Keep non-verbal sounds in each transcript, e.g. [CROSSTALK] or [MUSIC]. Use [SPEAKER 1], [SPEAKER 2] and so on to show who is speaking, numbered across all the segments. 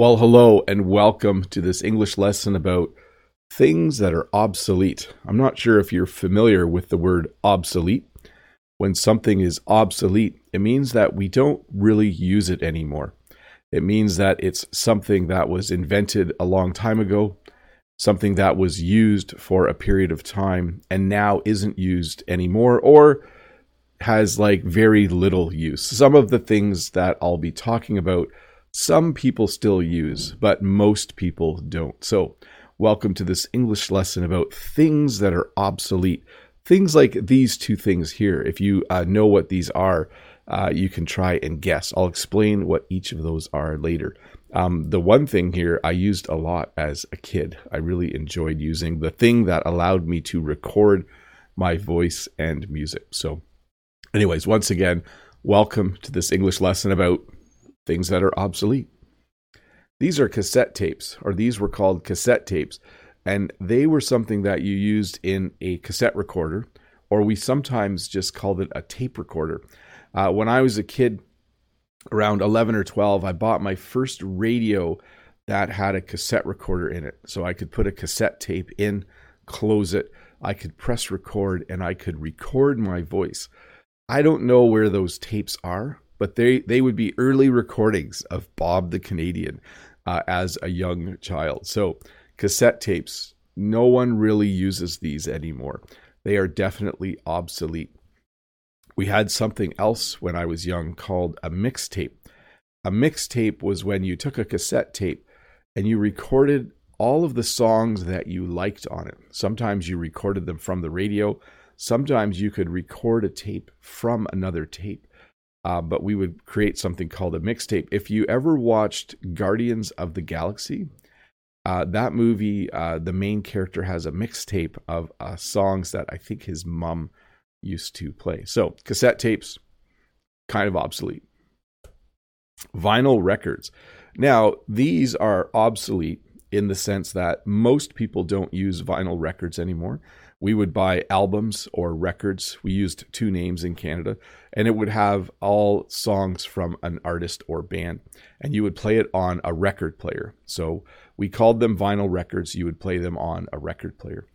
[SPEAKER 1] Well, hello and welcome to this English lesson about things that are obsolete. I'm not sure if you're familiar with the word obsolete. When something is obsolete, it means that we don't really use it anymore. It means that it's something that was invented a long time ago, something that was used for a period of time and now isn't used anymore or has like very little use. Some of the things that I'll be talking about some people still use, but most people don't. So, welcome to this English lesson about things that are obsolete. Things like these two things here. If you uh, know what these are, uh, you can try and guess. I'll explain what each of those are later. Um, the one thing here I used a lot as a kid. I really enjoyed using the thing that allowed me to record my voice and music. So, anyways, once again, welcome to this English lesson about things that are obsolete. These are cassette tapes, or these were called cassette tapes, and they were something that you used in a cassette recorder, or we sometimes just called it a tape recorder. Uh, when I was a kid, around 11 or 12, I bought my first radio that had a cassette recorder in it. So I could put a cassette tape in, close it, I could press record, and I could record my voice. I don't know where those tapes are but they they would be early recordings of Bob the Canadian uh, as a young child. So cassette tapes, no one really uses these anymore. They are definitely obsolete. We had something else when I was young called a mixtape. A mixtape was when you took a cassette tape and you recorded all of the songs that you liked on it. Sometimes you recorded them from the radio. Sometimes you could record a tape from another tape uh, but we would create something called a mixtape. If you ever watched Guardians of the Galaxy, uh, that movie, uh, the main character has a mixtape of uh, songs that I think his mom used to play. So cassette tapes, kind of obsolete. Vinyl records. Now, these are obsolete in the sense that most people don't use vinyl records anymore we would buy albums or records. We used two names in Canada, and it would have all songs from an artist or band, and you would play it on a record player. So we called them vinyl records. You would play them on a record player.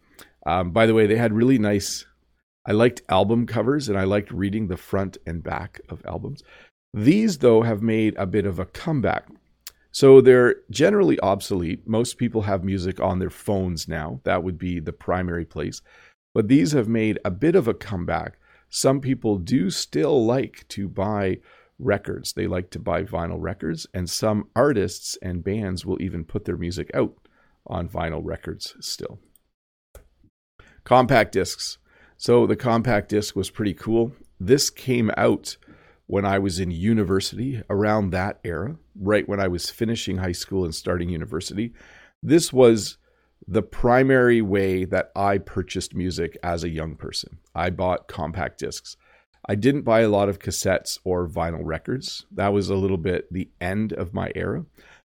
[SPEAKER 1] Um, by the way, they had really nice. I liked album covers, and I liked reading the front and back of albums. These, though, have made a bit of a comeback. So they're generally obsolete. Most people have music on their phones now. That would be the primary place. But these have made a bit of a comeback. Some people do still like to buy records. They like to buy vinyl records, and some artists and bands will even put their music out on vinyl records still. Compact discs. So the compact disc was pretty cool. This came out when I was in university, around that era, right when I was finishing high school and starting university. This was the primary way that I purchased music as a young person. I bought compact discs. I didn't buy a lot of cassettes or vinyl records. That was a little bit the end of my era.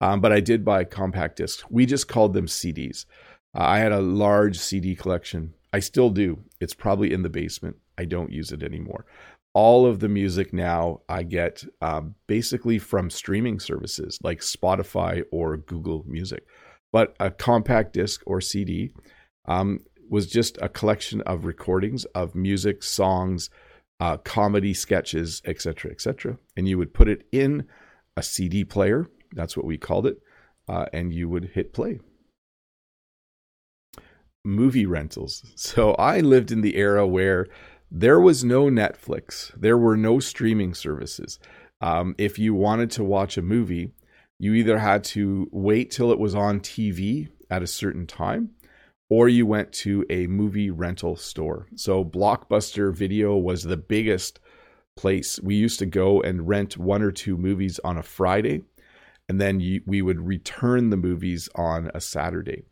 [SPEAKER 1] Um, but I did buy compact discs. We just called them CDs. Uh, I had a large CD collection. I still do. It's probably in the basement. I don't use it anymore all of the music now I get um, basically from streaming services like Spotify or Google Music. But a compact disc or CD um, was just a collection of recordings of music, songs, uh, comedy sketches, etc., etc. And you would put it in a CD player. That's what we called it. Uh, and you would hit play. Movie rentals. [LAUGHS] So I lived in the era where there was no Netflix, there were no streaming services. Um, if you wanted to watch a movie, you either had to wait till it was on TV at a certain time or you went to a movie rental store. So Blockbuster Video was the biggest place. We used to go and rent one or two movies on a Friday, and then you, we would return the movies on a Saturday.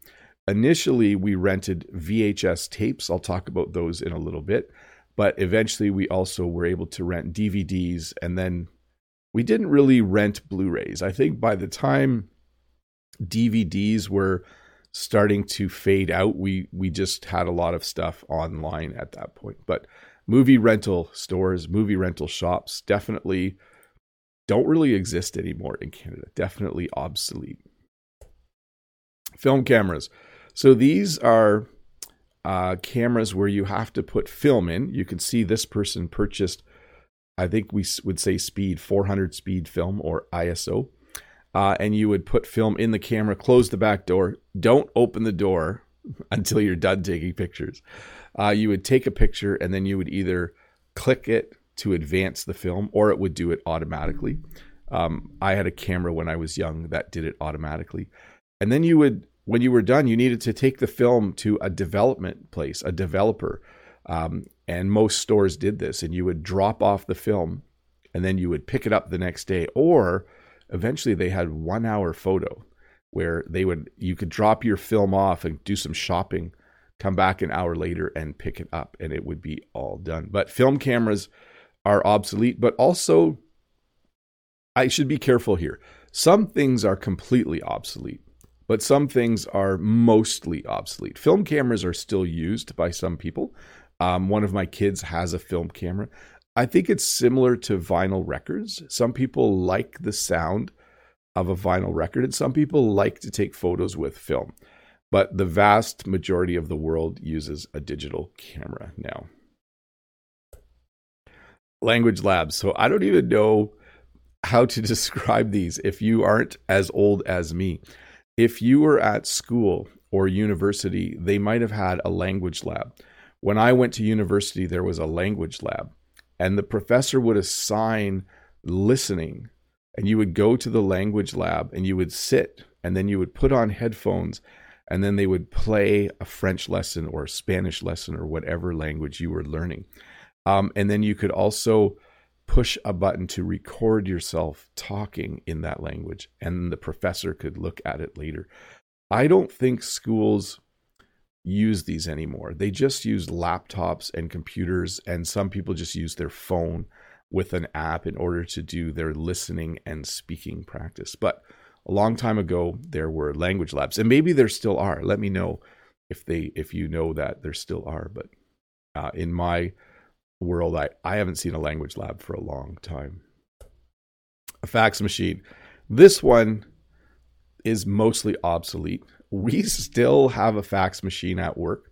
[SPEAKER 1] Initially, we rented VHS tapes. I'll talk about those in a little bit. But eventually, we also were able to rent DVDs, and then we didn't really rent Blu-rays. I think by the time DVDs were starting to fade out, we we just had a lot of stuff online at that point. But movie rental stores, movie rental shops, definitely don't really exist anymore in Canada. Definitely obsolete. Film cameras. So these are uh, cameras where you have to put film in. You can see this person purchased, I think we would say speed 400 speed film or ISO. Uh, and you would put film in the camera, close the back door, don't open the door [LAUGHS] until you're done taking pictures. Uh, you would take a picture and then you would either click it to advance the film or it would do it automatically. Um, I had a camera when I was young that did it automatically. And then you would when you were done, you needed to take the film to a development place, a developer. Um, and most stores did this, and you would drop off the film and then you would pick it up the next day. Or eventually they had one hour photo where they would you could drop your film off and do some shopping, come back an hour later and pick it up, and it would be all done. But film cameras are obsolete, but also I should be careful here. Some things are completely obsolete but some things are mostly obsolete. Film cameras are still used by some people. Um, one of my kids has a film camera. I think it's similar to vinyl records. Some people like the sound of a vinyl record, and some people like to take photos with film. But the vast majority of the world uses a digital camera now. Language labs. So I don't even know how to [LAUGHS] describe these if you aren't as old as me if you were at school or university, they might have had a language lab. When I went to university, there was a language lab, and the professor would assign listening, and you would go to the language lab and you would sit, and then you would put on headphones, and then they would play a French lesson or a Spanish lesson or whatever language you were learning. Um, and then you could also push a button to record yourself talking in that language, and the professor could look at it later. I don't think schools use these anymore. They just use laptops and computers, and some people just use their phone with an app in order to do their listening and speaking practice. But a long time ago, there were language labs, and maybe there still are. Let me know if they if you know that there still are. But uh, in my world, I, I haven't seen a language lab for a long time. A fax machine. This one is mostly obsolete. We still have a fax machine at work.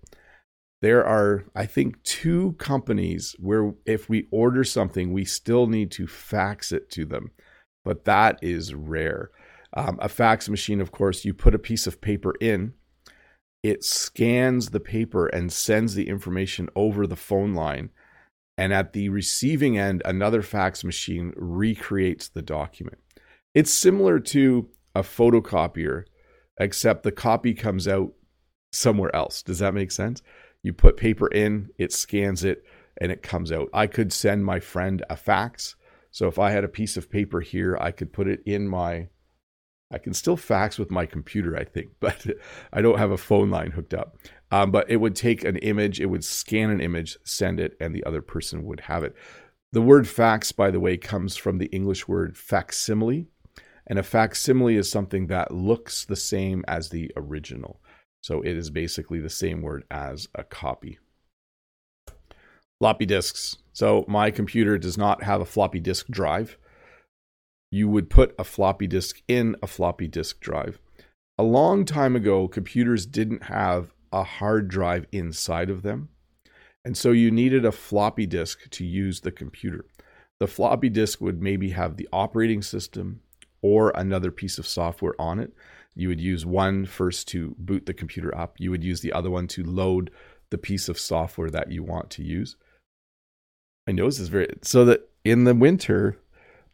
[SPEAKER 1] There are, I think, two companies where if we order something, we still need to fax it to them, but that is rare. Um, a fax machine, of course, you put a piece of paper in, it scans the paper and sends the information over the phone line and at the receiving end, another fax machine recreates the document. It's similar to a photocopier, except the copy comes out somewhere else. Does that make sense? You put paper in, it scans it, and it comes out. I could send my friend a fax. So if I had a piece of paper here, I could put it in my I can still fax with my computer, I think, [LAUGHS] but I don't have a phone line hooked up. Um, but it would take an image, it would scan an image, send it, and the other person would have it. The word fax, by the way, comes from the English word facsimile. And a facsimile is something that looks the same as the original. So it is basically the same word as a copy. Floppy disks. So my computer does not have a floppy disk drive you would put a floppy disk in a floppy disk drive. A long time ago, computers didn't have a hard drive inside of them. And so you needed a floppy disk to use the computer. The floppy disk would maybe have the operating system or another piece of software on it. You would use one first to boot the computer up, you would use the other one to load the piece of software that you want to use. I know this is very so that in the winter,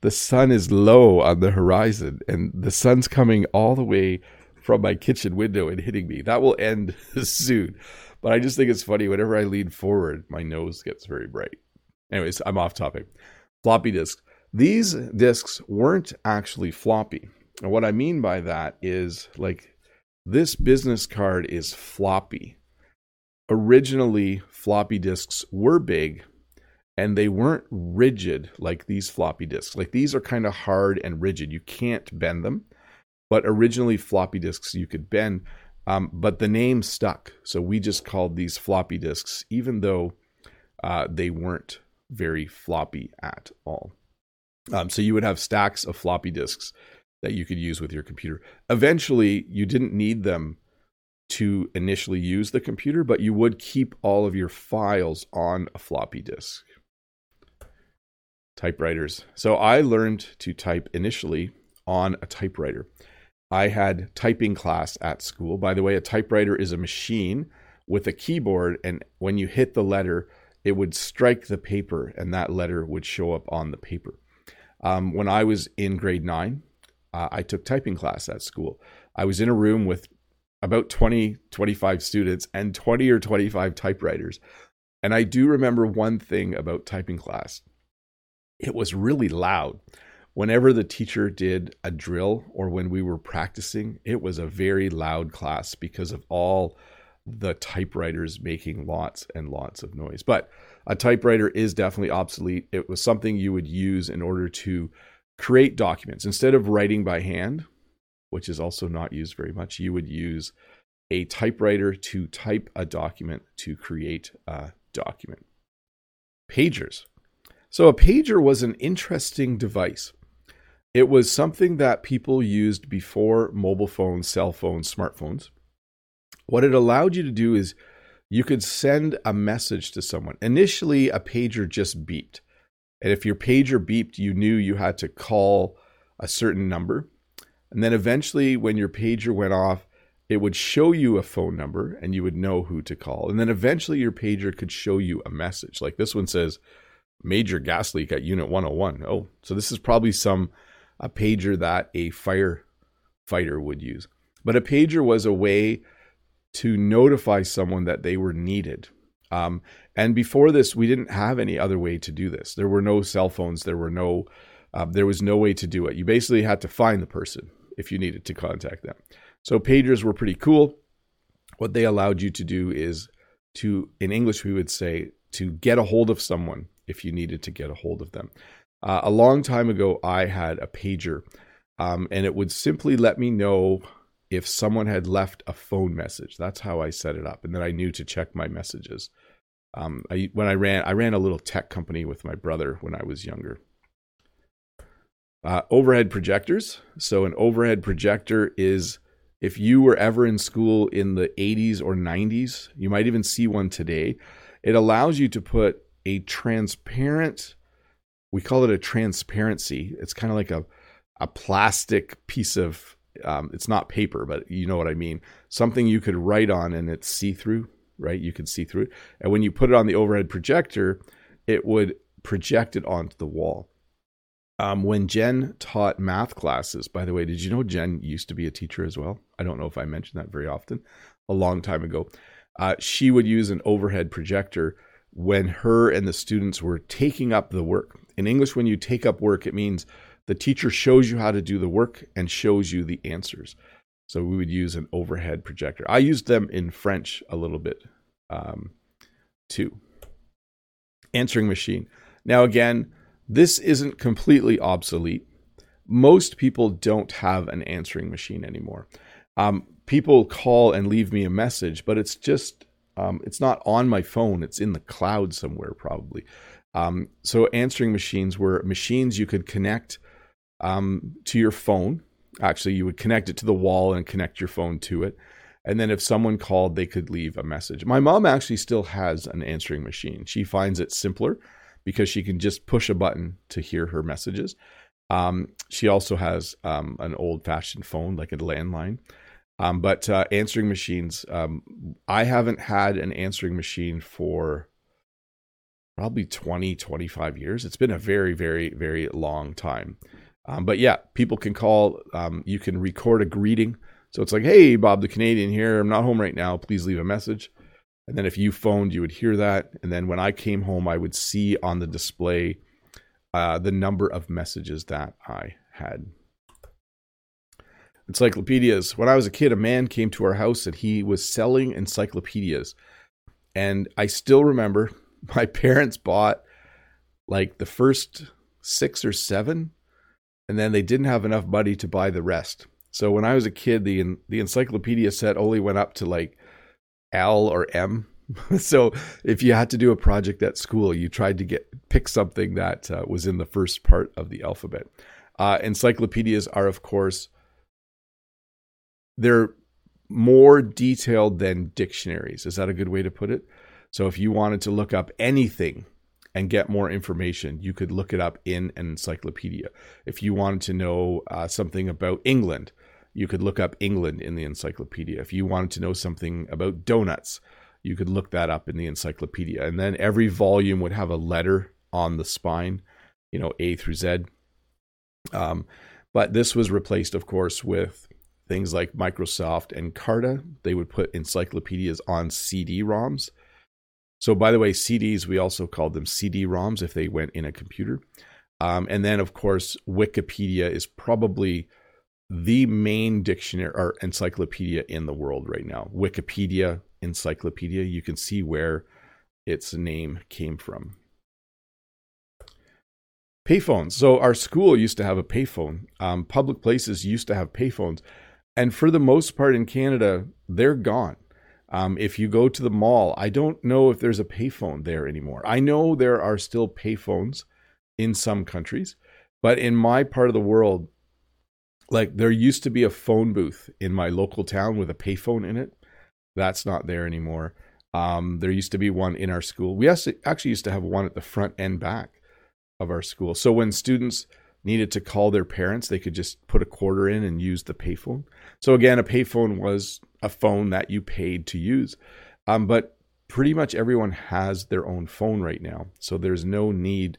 [SPEAKER 1] the sun is low on the horizon and the sun's coming all the way from my kitchen window and hitting me. That will end [LAUGHS] soon. But I just think it's funny. Whenever I lean forward, my nose gets very bright. Anyways, I'm off topic. Floppy disks. These disks weren't actually floppy. And what I mean by that is like this business card is floppy. Originally, floppy disks were big and they weren't rigid like these floppy disks. Like these are kind of hard and rigid. You can't bend them. But originally, floppy disks you could bend, um, but the name stuck. So we just called these floppy disks, even though uh, they weren't very floppy at all. Um, so you would have stacks of floppy disks that you could use with your computer. Eventually, you didn't need them to initially use the computer, but you would keep all of your files on a floppy disk. Typewriters. So I learned to type initially on a typewriter. I had typing class at school. By the way, a typewriter is a machine with a keyboard, and when you hit the letter, it would strike the paper, and that letter would show up on the paper. Um, when I was in grade nine, uh, I took typing class at school. I was in a room with about 20, 25 students and 20 or 25 typewriters. And I do remember one thing about typing class it was really loud. Whenever the teacher did a drill or when we were practicing, it was a very loud class because of all the typewriters making lots and lots of noise. But a typewriter is definitely obsolete. It was something you would use in order to create documents. Instead of writing by hand, which is also not used very much, you would use a typewriter to type a document to create a document. Pagers. So, a pager was an interesting device. It was something that people used before mobile phones, cell phones, smartphones. What it allowed you to do is you could send a message to someone. Initially, a pager just beeped. And if your pager beeped, you knew you had to call a certain number. And then eventually, when your pager went off, it would show you a phone number and you would know who to call. And then eventually, your pager could show you a message. Like this one says, major gas leak at unit 101. Oh, so this is probably some a pager that a firefighter would use. But a pager was a way to notify someone that they were needed. Um, and before this, we didn't have any other way to do this. There were no cell phones. There were no, uh, there was no way to do it. You basically had to find the person if you needed to contact them. So pagers were pretty cool. What they allowed you to do is to, in English, we would say to get a hold of someone if you needed to get a hold of them. Uh, a long time ago, I had a pager, um, and it would simply let me know if someone had left a phone message. That's how I set it up, and then I knew to check my messages. Um, I, when I ran, I ran a little tech company with my brother when I was younger. Uh, overhead projectors. So an overhead projector is if you were ever in school in the 80s or 90s, you might even see one today. It allows you to put a transparent, we call it a transparency. It's kind of like a, a plastic piece of um, it's not paper, but you know what I mean. Something you could write on and it's see through, right? You could see through it. And when you put it on the overhead projector, it would project it onto the wall. Um, when Jen taught math classes, by the way, did you know Jen used to be a teacher as well? I don't know if I mentioned that very often, a long time ago. Uh, she would use an overhead projector when her and the students were taking up the work. In English, when you take up work, it means the teacher shows you how to do the work and shows you the answers. So we would use an overhead projector. I used them in French a little bit um, too. Answering machine. Now, again, this isn't completely obsolete. Most people don't have an answering machine anymore. Um, people call and leave me a message, but it's just, um, it's not on my phone. It's in the cloud somewhere, probably. Um, so, answering machines were machines you could connect um, to your phone. Actually, you would connect it to the wall and connect your phone to it. And then if someone called, they could leave a message. My mom actually still has an answering machine. She finds it simpler because she can just push a button to hear her messages. Um, she also has um, an old fashioned phone, like a landline. Um, but uh, answering machines, um, I haven't had an answering machine for probably 20, 25 years. It's been a very, very, very long time. Um, but yeah, people can call. Um, you can record a greeting. So it's like, hey, Bob the Canadian here. I'm not home right now. Please leave a message. And then if you phoned, you would hear that. And then when I came home, I would see on the display uh, the number of messages that I had. Encyclopedias. When I was a kid, a man came to our house and he was selling encyclopedias. And I still remember [LAUGHS] my parents bought like the first six or seven and then they didn't have enough money to buy the rest. So when I was a kid, the the encyclopedia set only went up to like L or M, [LAUGHS] so if you had to do a project at school, you tried to get pick something that uh, was in the first part of the alphabet. Uh, encyclopedias are, of course, they're more detailed than dictionaries. Is that a good way to put it? So if you wanted to look up anything and get more information, you could look it up in an encyclopedia. If you wanted to know uh, something about England, you could look up England in the encyclopedia. If you wanted to know something about donuts, you could look that up in the encyclopedia. And then every volume would have a letter on the spine, you know, A through Z. Um, but this was replaced, of course, with things like Microsoft and Encarta. They would put encyclopedias on CD-ROMs. So, by the way, CDs, we also called them CD-ROMs if they went in a computer. Um, and then, of course, Wikipedia is probably the main dictionary or encyclopedia in the world right now. Wikipedia encyclopedia. You can see where its name came from. Payphones. So our school used to have a payphone. Um, public places used to have payphones, and for the most part in Canada, they're gone. Um, if you go to the mall, I don't know if there's a payphone there anymore. I know there are still payphones in some countries, but in my part of the world, like there used to be a phone booth in my local town with a payphone in it. That's not there anymore. Um, there used to be one in our school. We actually used to have one at the front and back of our school. So when students needed to call their parents, they could just put a quarter in and use the payphone. So again, a payphone was a phone that you paid to use. Um, but pretty much everyone has their own phone right now. So there's no need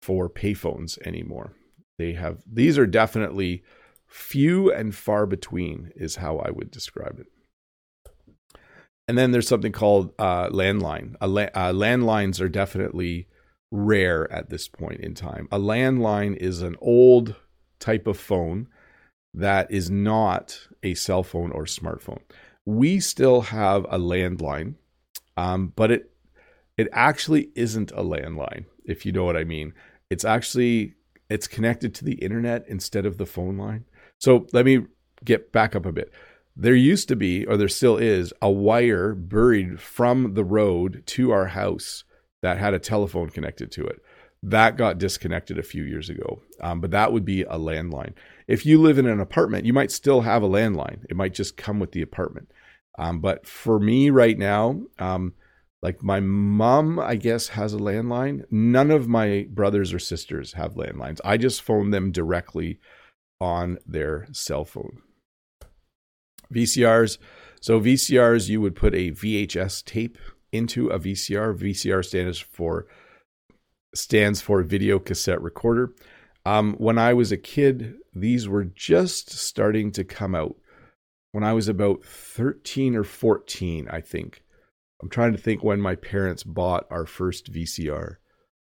[SPEAKER 1] for payphones anymore. They have these are definitely few and far between is how I would describe it. And then there's something called uh, landline. La- uh, landlines are definitely rare at this point in time. A landline is an old type of phone that is not a cell phone or smartphone. We still have a landline, um, but it it actually isn't a landline, if you know what I mean. It's actually it's connected to the internet instead of the phone line. So let me get back up a bit. There used to be, or there still is, a wire buried from the road to our house that had a telephone connected to it. That got disconnected a few years ago, um, but that would be a landline. If you live in an apartment, you might still have a landline. It might just come with the apartment. Um, but for me right now, um, like my mom, I guess, has a landline. None of my brothers or sisters have landlines. I just phone them directly on their cell phone. VCRs. So VCRs, you would put a VHS tape into a VCR. VCR stands for stands for video cassette recorder. Um, when I was a kid, these were just starting to come out. When I was about 13 or 14, I think. I'm trying to think when my parents bought our first VCR.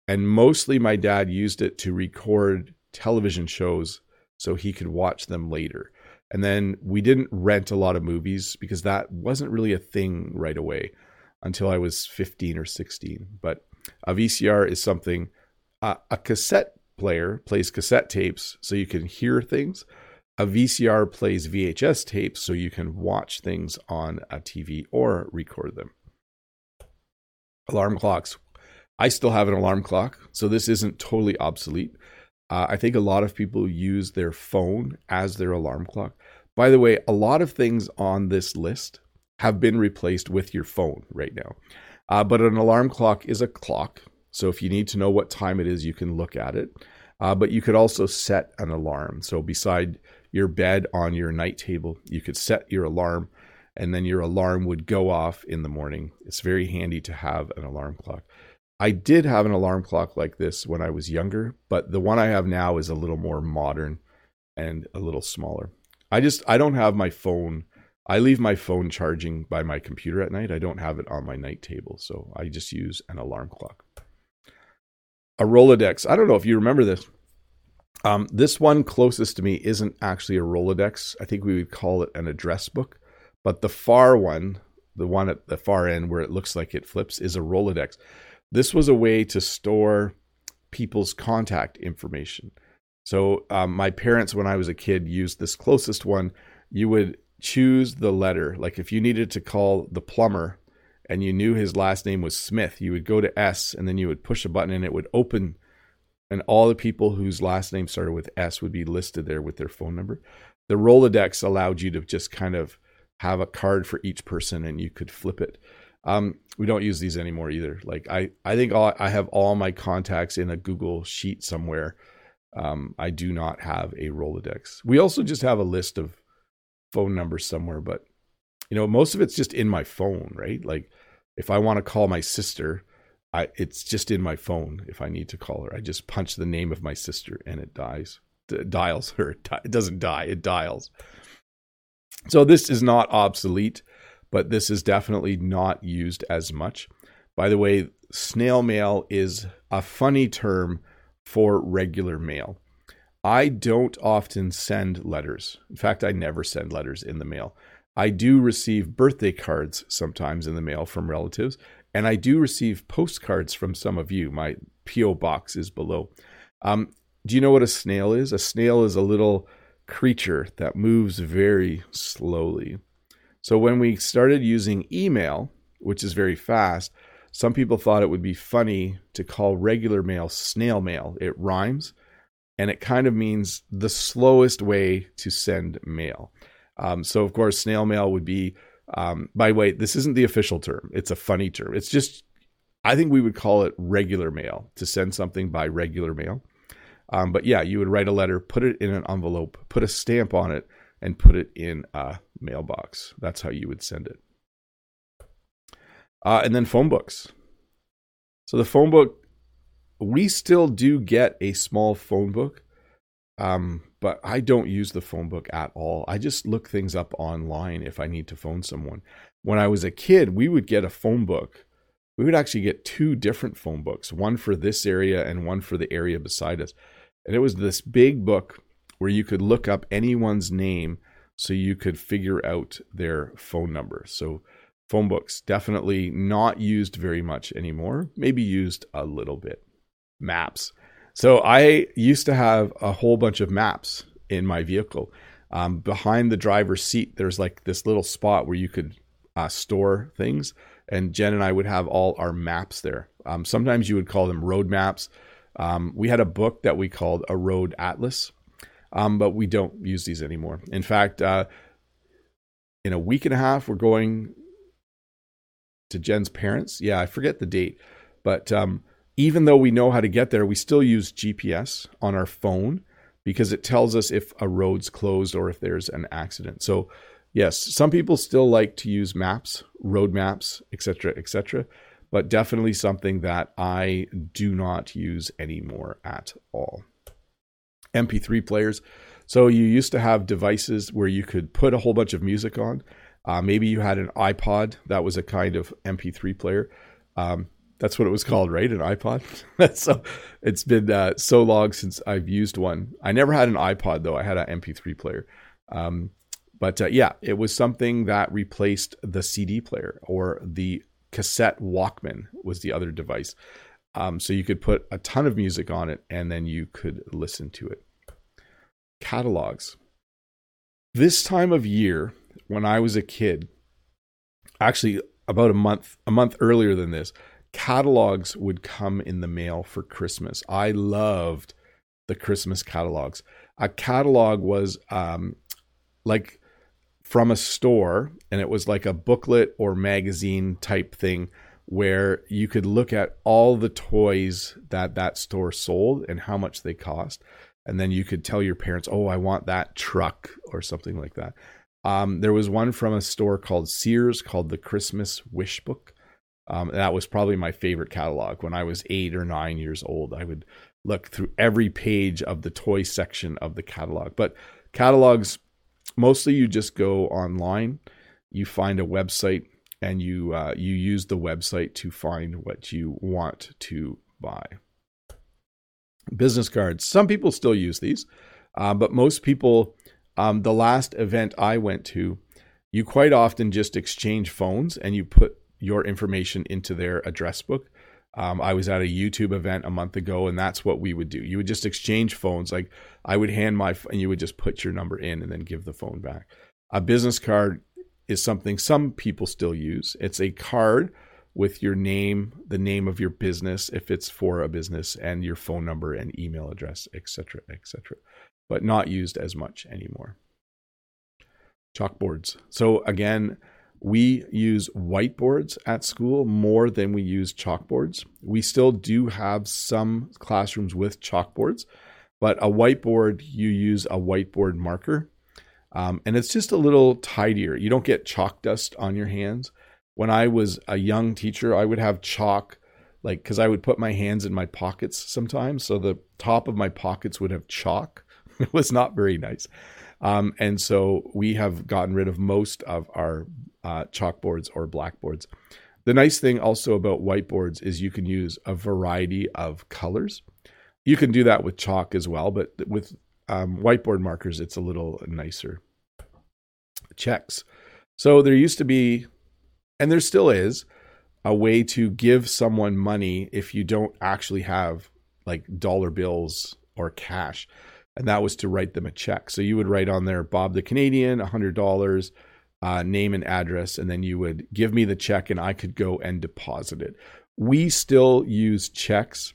[SPEAKER 1] And mostly my dad used it to record television shows so he could watch them later. And then we didn't rent a lot of movies because that wasn't really a thing right away until I was 15 or 16. But a VCR is something, uh, a cassette player plays cassette tapes so you can hear things. A VCR plays VHS tapes so you can watch things on a TV or record them. Alarm clocks. I still have an alarm clock, so this isn't totally obsolete. Uh, I think a lot of people use their phone as their alarm clock. By the way, a lot of things on this list have been replaced with your phone right now. Uh, but an alarm clock is a clock. So if you need to know what time it is, you can look at it. Uh, but you could also set an alarm. So beside your bed on your night table, you could set your alarm and then your alarm would go off in the morning. It's very handy to have an alarm clock. I did have an alarm clock like this when I was younger, but the one I have now is a little more modern and a little smaller. I just I don't have my phone. I leave my phone charging by my computer at night. I don't have it on my night table, so I just use an alarm clock. A Rolodex. I don't know if you remember this. Um, this one closest to me isn't actually a Rolodex. I think we would call it an address book. But the far one, the one at the far end where it looks like it flips, is a Rolodex. This was a way to store people's contact information. So, um, my parents, when I was a kid, used this closest one. You would choose the letter. Like if you needed to call the plumber and you knew his last name was Smith, you would go to S and then you would push a button and it would open and all the people whose last name started with S would be listed there with their phone number. The Rolodex allowed you to just kind of have a card for each person and you could flip it. Um, we don't use these anymore either. Like I, I think all, I have all my contacts in a Google sheet somewhere. Um, I do not have a Rolodex. We also just have a list of phone numbers somewhere, but you know, most of it's just in my phone, right? Like if I want to call my sister, I it's just in my phone. If I need to call her, I just punch the name of my sister and it dies. Dials her. It doesn't die. It dials. So this is not obsolete, but this is definitely not used as much. By the way, snail mail is a funny term for regular mail. I don't often send letters. In fact, I never send letters in the mail. I do receive birthday cards sometimes in the mail from relatives, and I do receive postcards from some of you. My P.O. box is below. Um, do you know what a snail is? A snail is a little creature that moves very slowly. So when we started using email, which is very fast, some people thought it would be funny to call regular mail snail mail. It rhymes and it kind of means the slowest way to send mail. Um, so, of course, snail mail would be, um, by the way, this isn't the official term. It's a funny term. It's just, I think we would call it regular mail to send something by regular mail. Um, but yeah, you would write a letter, put it in an envelope, put a stamp on it, and put it in a mailbox. That's how you would send it. Uh, and then phone books. So the phone book, we still do get a small phone book. Um, but I don't use the phone book at all. I just look things up online if I need to phone someone. When I was a kid, we would get a phone book. We would actually get two different phone books, one for this area and one for the area beside us. And it was this big book where you could look up anyone's name so you could figure out their phone number. So, phone books definitely not used very much anymore, maybe used a little bit. Maps. So I used to have a whole bunch of maps in my vehicle. Um, behind the driver's seat, there's like this little spot where you could uh, store things, and Jen and I would have all our maps there. Um, sometimes you would call them road maps. Um, we had a book that we called a road atlas, um, but we don't use these anymore. In fact, uh, in a week and a half, we're going to Jen's parents. Yeah, I forget the date, but um, even though we know how to get there, we still use GPS on our phone because it tells us if a road's closed or if there's an accident. So, yes, some people still like to use maps, road maps, etc., etc., but definitely something that I do not use anymore at all. MP3 players. So you used to have devices where you could put a whole bunch of music on. Uh, maybe you had an iPod that was a kind of MP3 player. Um, that's what it was called, right? An iPod. [LAUGHS] so it's been uh, so long since I've used one. I never had an iPod though. I had an MP3 player. Um, but uh, yeah, it was something that replaced the CD player or the cassette Walkman was the other device. Um, so you could put a ton of music on it and then you could listen to it. Catalogs. This time of year, when I was a kid, actually about a month a month earlier than this, catalogs would come in the mail for Christmas. I loved the Christmas catalogs. A catalog was um, like from a store, and it was like a booklet or magazine type thing where you could look at all the toys that that store sold and how much they cost. And then you could tell your parents, oh, I want that truck or something like that. Um, there was one from a store called Sears called the Christmas Wish Book. Um, that was probably my favorite catalog when I was eight or nine years old. I would look through every page of the toy section of the catalog. But catalogs, mostly you just go online, you find a website, and you uh, you use the website to find what you want to buy. Business cards. Some people still use these, uh, but most people. Um, the last event I went to, you quite often just exchange phones and you put your information into their address book. Um, I was at a YouTube event a month ago, and that's what we would do. You would just exchange phones. Like I would hand my, and you would just put your number in and then give the phone back. A business card is something some people still use. It's a card with your name, the name of your business, if it's for a business, and your phone number and email address, etc., etc., but not used as much anymore. Chalkboards. So again, we use whiteboards at school more than we use chalkboards. We still do have some classrooms with chalkboards, but a whiteboard, you use a whiteboard marker. Um, and it's just a little tidier. You don't get chalk dust on your hands when I was a young teacher, I would have chalk, like, because I would put my hands in my pockets sometimes. So the top of my pockets would have chalk. [LAUGHS] it was not very nice. Um, and so we have gotten rid of most of our uh, chalkboards or blackboards. The nice thing also about whiteboards is you can use a variety of colors. You can do that with chalk as well, but with um, whiteboard markers, it's a little nicer. Checks. So there used to be and there still is a way to give someone money if you don't actually have like dollar bills or cash and that was to write them a check so you would write on there bob the canadian $100 uh, name and address and then you would give me the check and i could go and deposit it we still use checks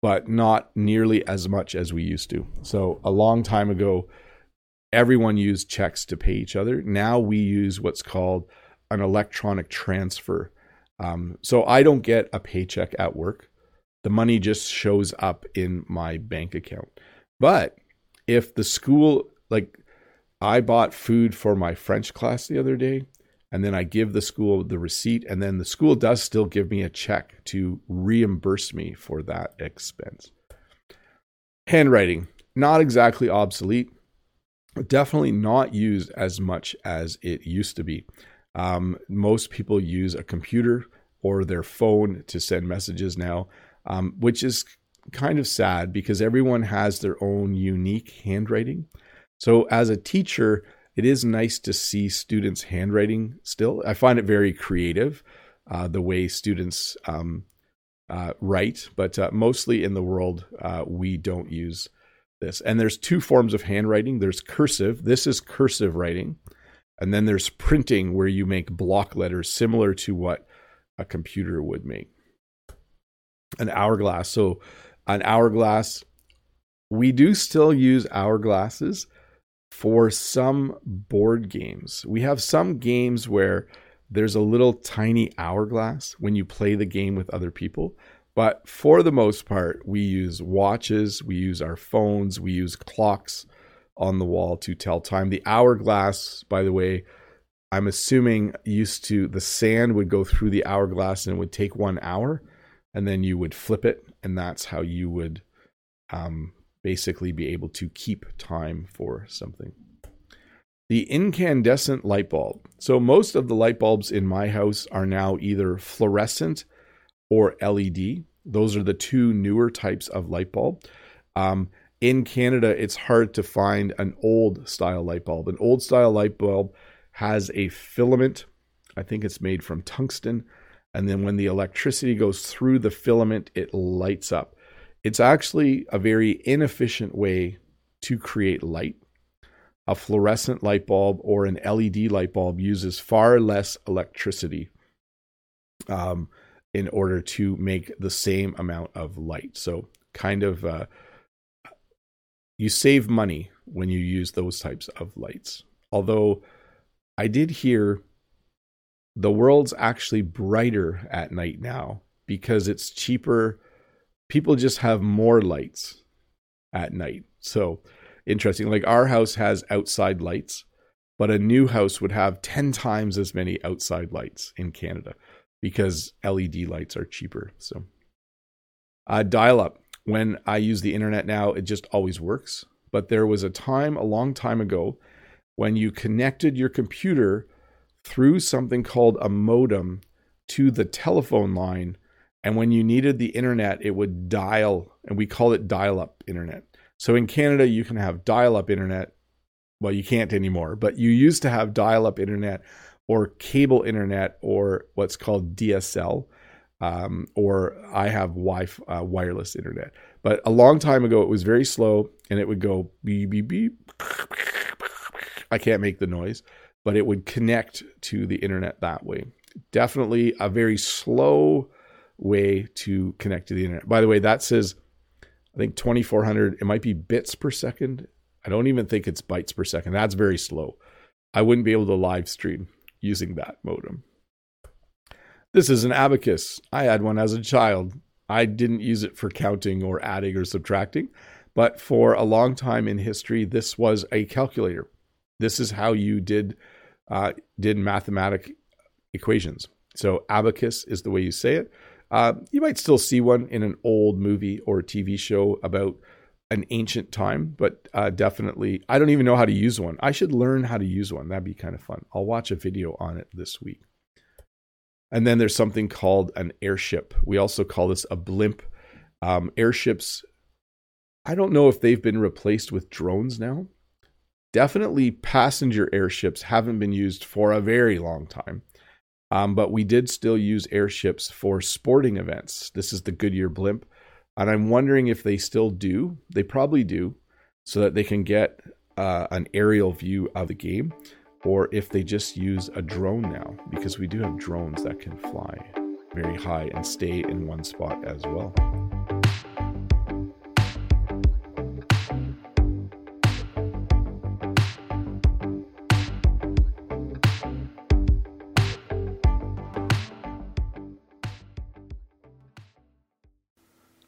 [SPEAKER 1] but not nearly as much as we used to so a long time ago everyone used checks to pay each other now we use what's called an electronic transfer. Um, so I don't get a paycheck at work. The money just shows up in my bank account. But if the school, like I bought food for my French class the other day, and then I give the school the receipt, and then the school does still give me a check to reimburse me for that expense. Handwriting, not exactly obsolete, definitely not used as much as it used to be. Um, most people use a computer or their phone to send messages now, um, which is kind of sad because everyone has their own unique handwriting. So, as a teacher, it is nice to see students' handwriting still. I find it very creative, uh, the way students um, uh, write, but uh, mostly in the world, uh, we don't use this. And there's two forms of handwriting there's cursive, this is cursive writing. And then there's printing where you make block letters similar to what a computer would make. An hourglass. So, an hourglass, we do still use hourglasses for some board games. We have some games where there's a little tiny hourglass when you play the game with other people. But for the most part, we use watches, we use our phones, we use clocks on the wall to tell time. The hourglass, by the way, I'm assuming used to the sand would go through the hourglass and it would take one hour, and then you would flip it, and that's how you would um, basically be able to keep time for something. The incandescent light bulb. So most of the light bulbs in my house are now either fluorescent or LED. Those are the two newer types of light bulb. Um, in Canada, it's hard to find an old style light bulb. An old style light bulb has a filament. I think it's made from tungsten. And then when the electricity goes through the filament, it lights up. It's actually a very inefficient way to create light. A fluorescent light bulb or an LED light bulb uses far less electricity um, in order to make the same amount of light. So, kind of uh, you save money when you use those types of lights. Although I did hear the world's actually brighter at night now because it's cheaper. People just have more lights at night. So interesting. Like our house has outside lights, but a new house would have 10 times as many outside lights in Canada because LED lights are cheaper. So, uh, dial up when I use the internet now, it just always works. But there was a time a long time ago when you connected your computer through something called a modem to the telephone line. And when you needed the internet, it would dial, and we call it dial up internet. So in Canada, you can have dial up internet. Well, you can't anymore, but you used to have dial up internet or cable internet or what's called DSL um, or I have wi uh, wireless internet. But a long time ago, it was very slow and it would go beep, beep, beep. I can't make the noise, but it would connect to the internet that way. Definitely a very slow way to connect to the internet. By the way, that says, I think 2400, it might be bits per second. I don't even think it's bytes per second. That's very slow. I wouldn't be able to live stream using that modem. This is an abacus. I had one as a child. I didn't use it for counting or adding or subtracting, but for a long time in history, this was a calculator. This is how you did uh, did mathematic equations. So abacus is the way you say it. Uh, you might still see one in an old movie or TV show about an ancient time, but uh, definitely, I don't even know how to use one. I should learn how to use one. That'd be kind of fun. I'll watch a video on it this week. And then there's something called an airship. We also call this a blimp. Um, airships, I don't know if they've been replaced with drones now. Definitely, passenger airships haven't been used for a very long time. Um, but we did still use airships for sporting events. This is the Goodyear blimp. And I'm wondering if they still do. They probably do, so that they can get uh, an aerial view of the game, or if they just use a drone now, because we do have drones that can fly very high and stay in one spot as well.